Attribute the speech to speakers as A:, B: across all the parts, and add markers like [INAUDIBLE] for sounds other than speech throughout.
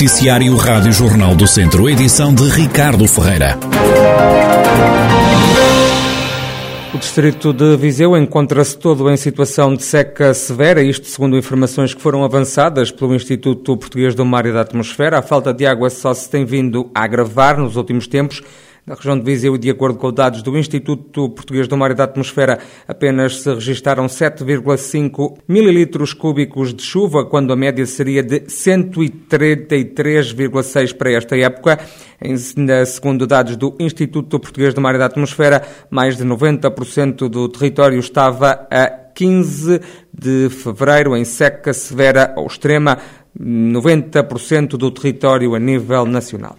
A: Noticiário Rádio Jornal do Centro, edição de Ricardo Ferreira.
B: O distrito de Viseu encontra-se todo em situação de seca severa, isto segundo informações que foram avançadas pelo Instituto Português do Mar e da Atmosfera. A falta de água só se tem vindo a agravar nos últimos tempos. Na região de Viseu, de acordo com dados do Instituto Português do Mar e da Atmosfera, apenas se registaram 7,5 mililitros cúbicos de chuva, quando a média seria de 133,6 para esta época. Segundo dados do Instituto Português do Mar e da Atmosfera, mais de 90% do território estava a 15 de fevereiro em seca severa ou extrema, 90% do território a nível nacional.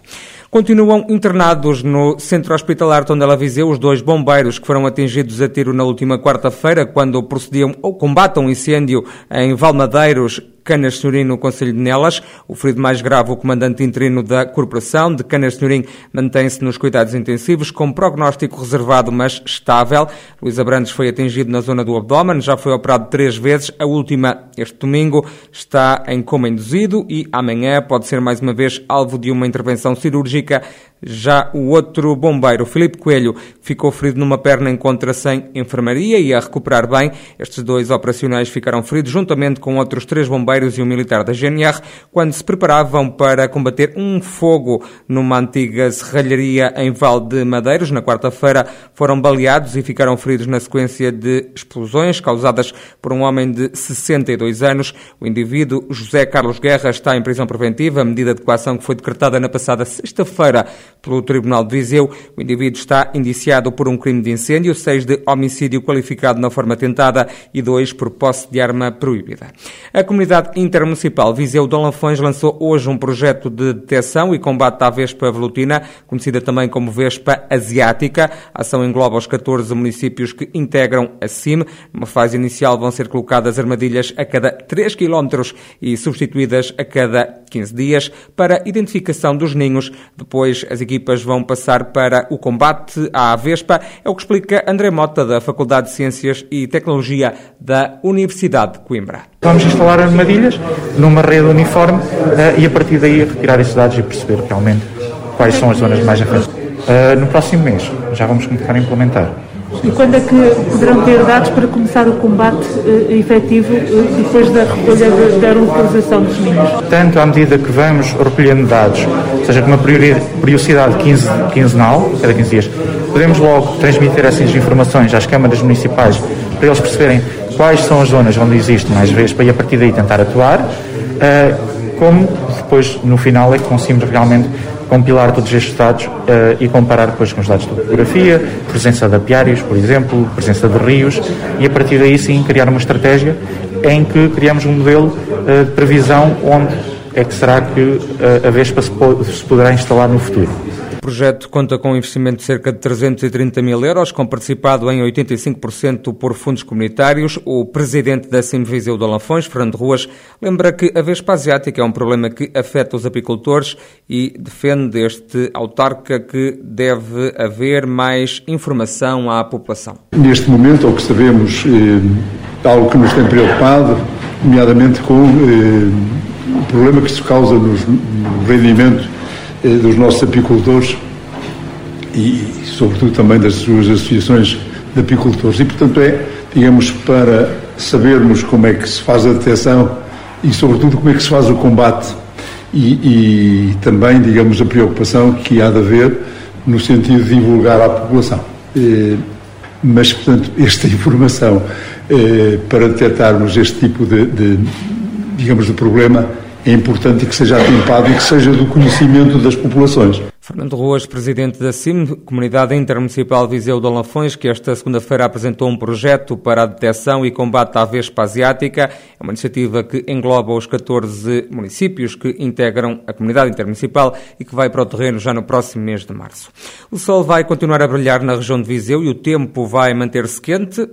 B: Continuam internados no centro hospitalar Tondela Viseu os dois bombeiros que foram atingidos a tiro na última quarta-feira quando procediam ao combate a um incêndio em Valmadeiros Canas Senhorim no Conselho de Nelas. O ferido mais grave, o comandante interino da Corporação de Canas Senhorim, mantém-se nos cuidados intensivos com prognóstico reservado, mas estável. Luís Abrantes foi atingido na zona do abdômen, já foi operado três vezes. A última, este domingo, está em coma induzido e amanhã pode ser mais uma vez alvo de uma intervenção cirúrgica já o outro bombeiro, Filipe Coelho, ficou ferido numa perna, encontra-se em enfermaria e a recuperar bem. Estes dois operacionais ficaram feridos juntamente com outros três bombeiros e um militar da GNR quando se preparavam para combater um fogo numa antiga serralharia em Val de Madeiros. Na quarta-feira foram baleados e ficaram feridos na sequência de explosões causadas por um homem de 62 anos. O indivíduo, José Carlos Guerra, está em prisão preventiva, medida de coação que foi decretada na passada sexta-feira pelo Tribunal de Viseu. O indivíduo está indiciado por um crime de incêndio, seis de homicídio qualificado na forma tentada e dois por posse de arma proibida. A comunidade intermunicipal Viseu Dom Lafões lançou hoje um projeto de detecção e combate à vespa velutina, conhecida também como vespa asiática. A ação engloba os 14 municípios que integram a CIM. Numa fase inicial vão ser colocadas armadilhas a cada 3 km e substituídas a cada 15 dias para identificação dos ninhos. Depois as equipas vão passar para o combate à Vespa. É o que explica André Mota, da Faculdade de Ciências e Tecnologia da Universidade de Coimbra.
C: Vamos instalar armadilhas numa rede uniforme uh, e a partir daí retirar esses dados e perceber realmente quais são as zonas mais afetadas. Uh, no próximo mês já vamos começar a implementar.
D: E quando é que poderão ter dados para começar o combate uh, efetivo uh, depois da recolha de, da localização dos ninhos?
C: Tanto à medida que vamos recolhendo dados, ou seja, com uma periodicidade quinzenal, cada 15 dias, podemos logo transmitir essas informações às câmaras municipais para eles perceberem quais são as zonas onde existe mais vespa e a partir daí tentar atuar, uh, como depois no final é que conseguimos realmente compilar todos estes dados uh, e comparar depois com os dados de topografia, presença de apiários, por exemplo, presença de rios, e a partir daí sim criar uma estratégia em que criamos um modelo uh, de previsão onde é que será que uh, a Vespa se, se poderá instalar no futuro.
B: Projeto conta com um investimento de cerca de 330 mil euros, com participado em 85% por fundos comunitários. O presidente da Simviseu de Alanfões, Fernando Ruas, lembra que a vespa asiática é um problema que afeta os apicultores e defende este autarca que deve haver mais informação à população.
E: Neste momento, o que sabemos, é algo que nos tem preocupado, nomeadamente com eh, o problema que se causa no rendimento dos nossos apicultores e, sobretudo, também das suas associações de apicultores. E, portanto, é, digamos, para sabermos como é que se faz a detecção e, sobretudo, como é que se faz o combate e, e também, digamos, a preocupação que há de haver no sentido de divulgar à população. Eh, mas, portanto, [LAUGHS] esta informação eh, para detectarmos este tipo de, de digamos, de problema é importante que seja atempado e que seja do conhecimento das populações.
B: Fernando Ruas, presidente da CIM, Comunidade Intermunicipal Viseu de Lafões, que esta segunda-feira apresentou um projeto para a detecção e combate à vespa asiática. É uma iniciativa que engloba os 14 municípios que integram a Comunidade Intermunicipal e que vai para o terreno já no próximo mês de março. O sol vai continuar a brilhar na região de Viseu e o tempo vai manter-se quente,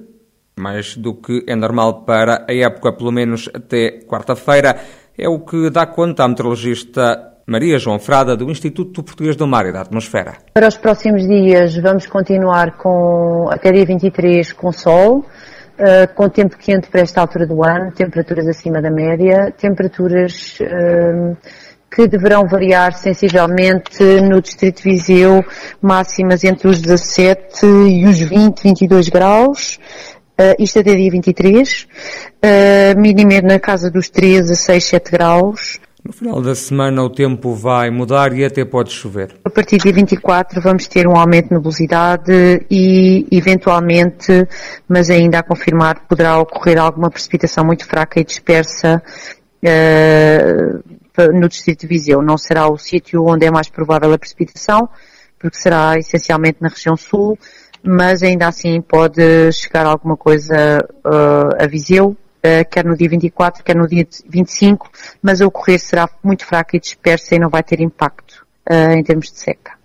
B: mais do que é normal para a época, pelo menos até quarta-feira. É o que dá conta a meteorologista Maria João Frada, do Instituto Português do Mar e da Atmosfera.
F: Para os próximos dias vamos continuar com, até dia 23, com sol, uh, com tempo quente para esta altura do ano, temperaturas acima da média, temperaturas uh, que deverão variar sensivelmente no Distrito Viseu, máximas entre os 17 e os 20, 22 graus, Uh, isto até dia 23, uh, mínima na casa dos 13 a 6, 7 graus.
B: No final da semana o tempo vai mudar e até pode chover.
F: A partir de dia 24 vamos ter um aumento de nebulosidade e, eventualmente, mas ainda a confirmar, poderá ocorrer alguma precipitação muito fraca e dispersa uh, no distrito de Viseu. Não será o sítio onde é mais provável a precipitação, porque será essencialmente na região sul, mas ainda assim pode chegar alguma coisa uh, a Viseu, uh, quer no dia 24, quer no dia 25, mas a ocorrer será muito fraca e dispersa e não vai ter impacto uh, em termos de seca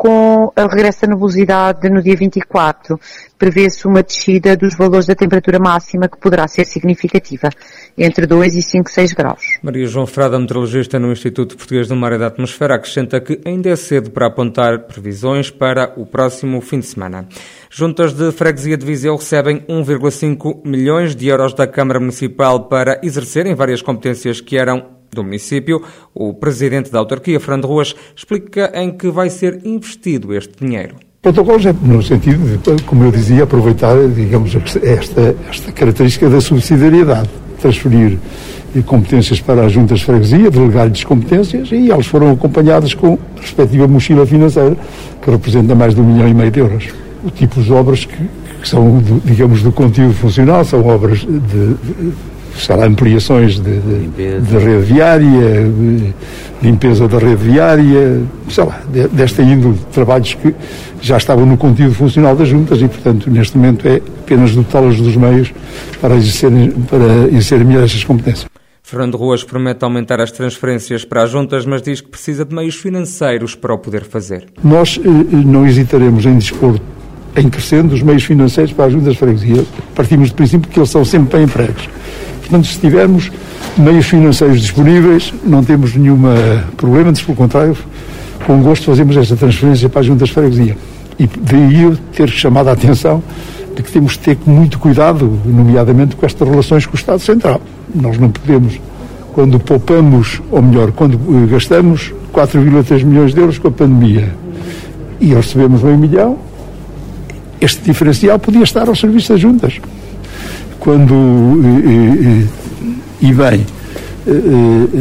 F: com a regresso da nebulosidade no dia 24, prevê-se uma descida dos valores da temperatura máxima que poderá ser significativa, entre 2 e 5, 6 graus.
B: Maria João Frada, meteorologista no Instituto Português do Mar e da Atmosfera, acrescenta que ainda é cedo para apontar previsões para o próximo fim de semana. Juntas de Freguesia de Viseu recebem 1,5 milhões de euros da Câmara Municipal para exercerem várias competências que eram do município, o presidente da autarquia, Fernando Ruas, explica em que vai ser investido este dinheiro.
E: Protocolos é no sentido de, como eu dizia, aproveitar, digamos, esta, esta característica da subsidiariedade, transferir competências para as juntas de freguesia, delegar-lhes competências e elas foram acompanhadas com a respectiva mochila financeira, que representa mais de um milhão e meio de euros. O tipo de obras que, que são, digamos, do conteúdo funcional, são obras de sei lá, ampliações de, de, de, rede viária, limpeza da rede viária, sei lá, desta índole de trabalhos que já estavam no conteúdo funcional das juntas e, portanto, neste momento é apenas dotá-las dos meios para exercerem, para exercerem melhor estas competências.
B: Fernando Ruas promete aumentar as transferências para as juntas, mas diz que precisa de meios financeiros para o poder fazer.
E: Nós eh, eh não hesitaremos em dispor em crescendo os meios financeiros para as juntas de freguesia. Partimos do princípio que eles são sempre para empregos. Portanto, se tivermos meios financeiros disponíveis, não temos nenhum problema, antes pelo contrário, com gosto fazemos esta transferência para as juntas de freguesia. E daí eu ter chamado a atenção de que temos de ter muito cuidado, nomeadamente com estas relações com o Estado Central. Nós não podemos, quando poupamos, ou melhor, quando eh, gastamos 4,3 milhões de euros com a pandemia e recebemos meio milhão, este diferencial podia estar ao serviço das juntas quando e, e bem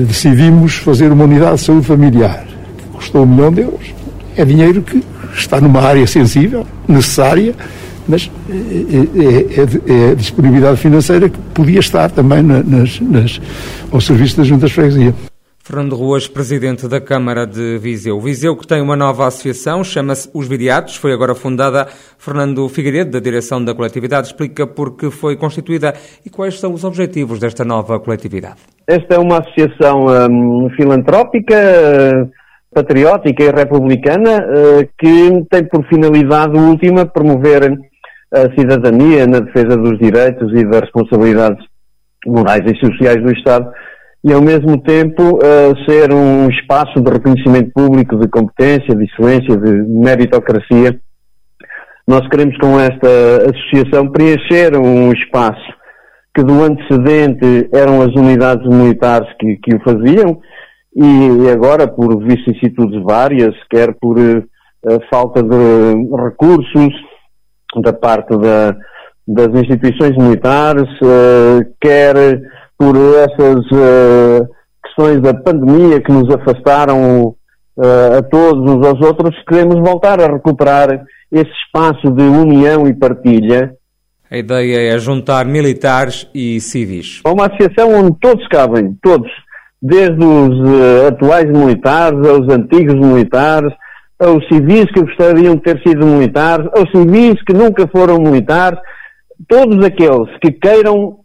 E: decidimos fazer uma unidade de saúde familiar que custou um milhão de euros. É dinheiro que está numa área sensível, necessária, mas é, é, é disponibilidade financeira que podia estar também nas, nas, ao serviço das juntas de freguesia.
B: Fernando Ruas, presidente da Câmara de Viseu. Viseu que tem uma nova associação, chama-se Os Viriatos, foi agora fundada. Fernando Figueiredo, da direção da coletividade, explica por que foi constituída e quais são os objetivos desta nova coletividade.
G: Esta é uma associação um, filantrópica, patriótica e republicana uh, que tem por finalidade última promover a cidadania na defesa dos direitos e das responsabilidades morais e sociais do Estado e ao mesmo tempo uh, ser um espaço de reconhecimento público de competência, de excelência, de meritocracia. Nós queremos com esta associação preencher um espaço que do antecedente eram as unidades militares que, que o faziam e agora por vicissitudes várias, quer por uh, falta de recursos da parte da, das instituições militares, uh, quer por essas uh, questões da pandemia que nos afastaram uh, a todos uns aos outros, queremos voltar a recuperar esse espaço de união e partilha.
B: A ideia é juntar militares e civis.
G: Uma associação onde todos cabem, todos, desde os uh, atuais militares aos antigos militares, aos civis que gostariam de ter sido militares, aos civis que nunca foram militares, todos aqueles que queiram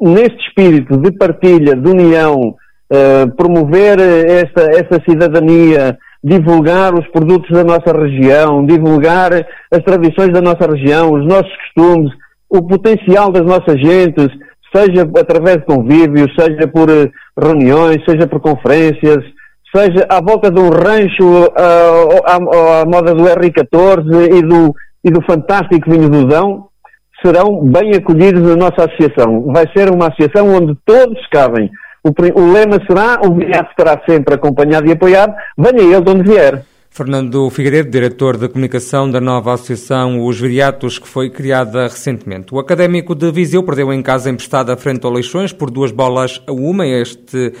G: neste espírito de partilha, de união, uh, promover esta, esta cidadania, divulgar os produtos da nossa região, divulgar as tradições da nossa região, os nossos costumes, o potencial das nossas gentes, seja através de convívios, seja por uh, reuniões, seja por conferências, seja à volta de um rancho uh, à, à, moda do R14 e do, e do fantástico vinho do Dão, serão bem acolhidos na nossa associação. Vai ser uma associação onde todos cabem, o, o lema será, o viriato estará sempre acompanhado e apoiado, venha ele de onde vier.
B: Fernando Figueiredo, diretor da comunicação da nova associação Os Viriatos, que foi criada recentemente. O académico de Viseu perdeu em casa emprestada frente ao Leixões por duas bolas a uma este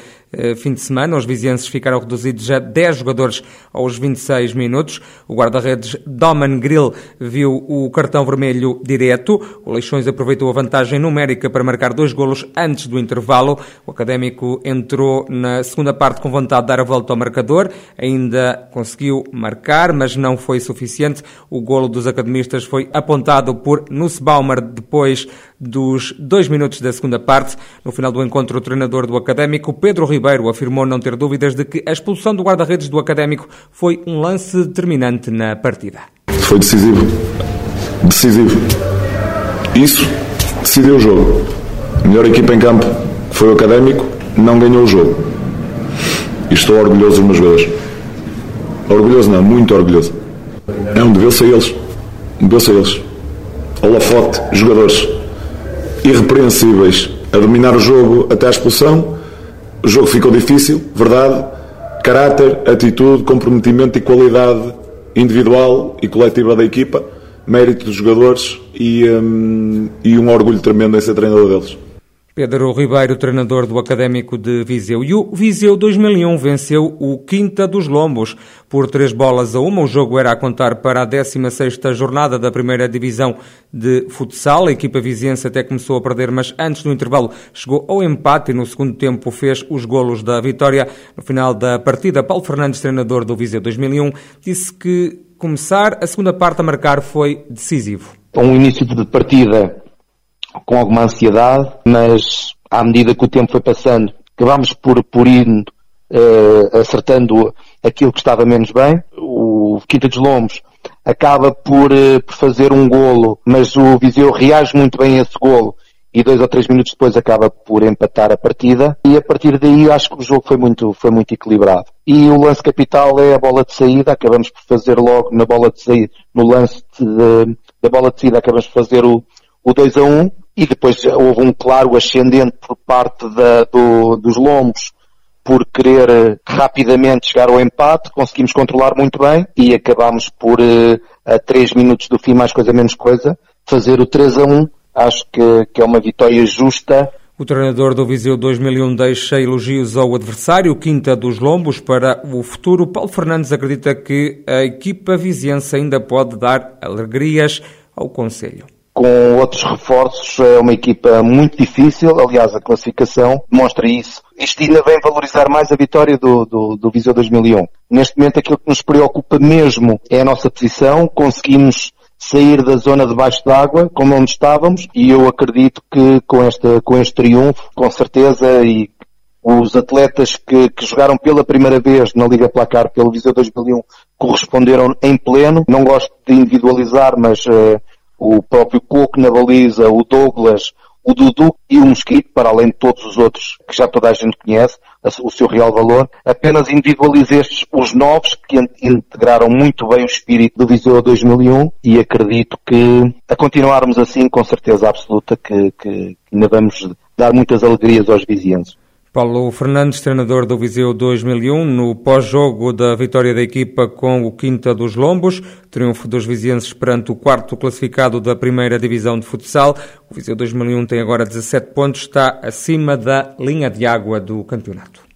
B: fim de semana. Os vizienses ficaram reduzidos a 10 jogadores aos 26 minutos. O guarda-redes Doman Grill viu o cartão vermelho direto. O Leixões aproveitou a vantagem numérica para marcar dois golos antes do intervalo. O Académico entrou na segunda parte com vontade de dar a volta ao marcador. Ainda conseguiu marcar, mas não foi suficiente. O golo dos academistas foi apontado por Nussbaumer depois dos dois minutos da segunda parte. No final do encontro, o treinador do Académico, Pedro Ribeiro, afirmou não ter dúvidas de que a expulsão do guarda-redes do Académico foi um lance determinante na partida.
H: Foi decisivo. Decisivo. Isso decidiu o jogo. A melhor equipa em campo foi o Académico, não ganhou o jogo. E estou orgulhoso dos meus jogadores. Orgulhoso não, muito orgulhoso. É um deveu-se a eles. Deveu-se a eles. Holofote, jogadores irrepreensíveis a dominar o jogo até à expulsão. O jogo ficou difícil, verdade. Caráter, atitude, comprometimento e qualidade individual e coletiva da equipa, mérito dos jogadores e, um, e um orgulho tremendo em ser treinador deles.
B: Pedro Ribeiro, treinador do Académico de Viseu. E o Viseu 2001 venceu o Quinta dos Lombos por três bolas a uma. O jogo era a contar para a 16ª jornada da primeira divisão de futsal. A equipa viziense até começou a perder, mas antes do intervalo chegou ao empate e no segundo tempo fez os golos da vitória. No final da partida, Paulo Fernandes, treinador do Viseu 2001, disse que começar a segunda parte a marcar foi decisivo.
I: Um início de partida com alguma ansiedade, mas à medida que o tempo foi passando, acabámos por, por ir uh, acertando aquilo que estava menos bem. O Quinta dos Lombos acaba por, uh, por fazer um golo, mas o Viseu reage muito bem a esse golo e dois ou três minutos depois acaba por empatar a partida e a partir daí acho que o jogo foi muito, foi muito equilibrado. E o lance capital é a bola de saída, acabamos por fazer logo na bola de saída, no lance de, da bola de saída acabamos por fazer o, o 2 a 1 e depois houve um claro ascendente por parte da, do, dos lombos por querer eh, rapidamente chegar ao empate, conseguimos controlar muito bem e acabámos por, eh, a 3 minutos do fim, mais coisa menos coisa, fazer o 3 a 1. Acho que, que é uma vitória justa
B: o treinador do Viseu 2001 deixa elogios ao adversário, Quinta dos Lombos, para o futuro. Paulo Fernandes acredita que a equipa viziense ainda pode dar alegrias ao Conselho
I: com outros reforços, é uma equipa muito difícil, aliás a classificação demonstra isso. Isto ainda vem valorizar mais a vitória do, do, do Viseu 2001. Neste momento aquilo que nos preocupa mesmo é a nossa posição, conseguimos sair da zona de baixo d'água, como onde estávamos, e eu acredito que com, esta, com este triunfo, com certeza, e os atletas que, que, jogaram pela primeira vez na Liga Placar pelo Viseu 2001 corresponderam em pleno. Não gosto de individualizar, mas uh, o próprio Coco na baliza, o Douglas, o Dudu e o Mosquito, para além de todos os outros que já toda a gente conhece, o seu real valor. Apenas individualizo estes, os novos, que integraram muito bem o espírito do Viseu 2001 e acredito que, a continuarmos assim, com certeza absoluta, que, que ainda vamos dar muitas alegrias aos vizinhos.
B: Paulo Fernandes, treinador do Viseu 2001, no pós-jogo da vitória da equipa com o Quinta dos Lombos, triunfo dos vizienses perante o quarto classificado da primeira divisão de futsal. O Viseu 2001 tem agora 17 pontos, está acima da linha de água do campeonato.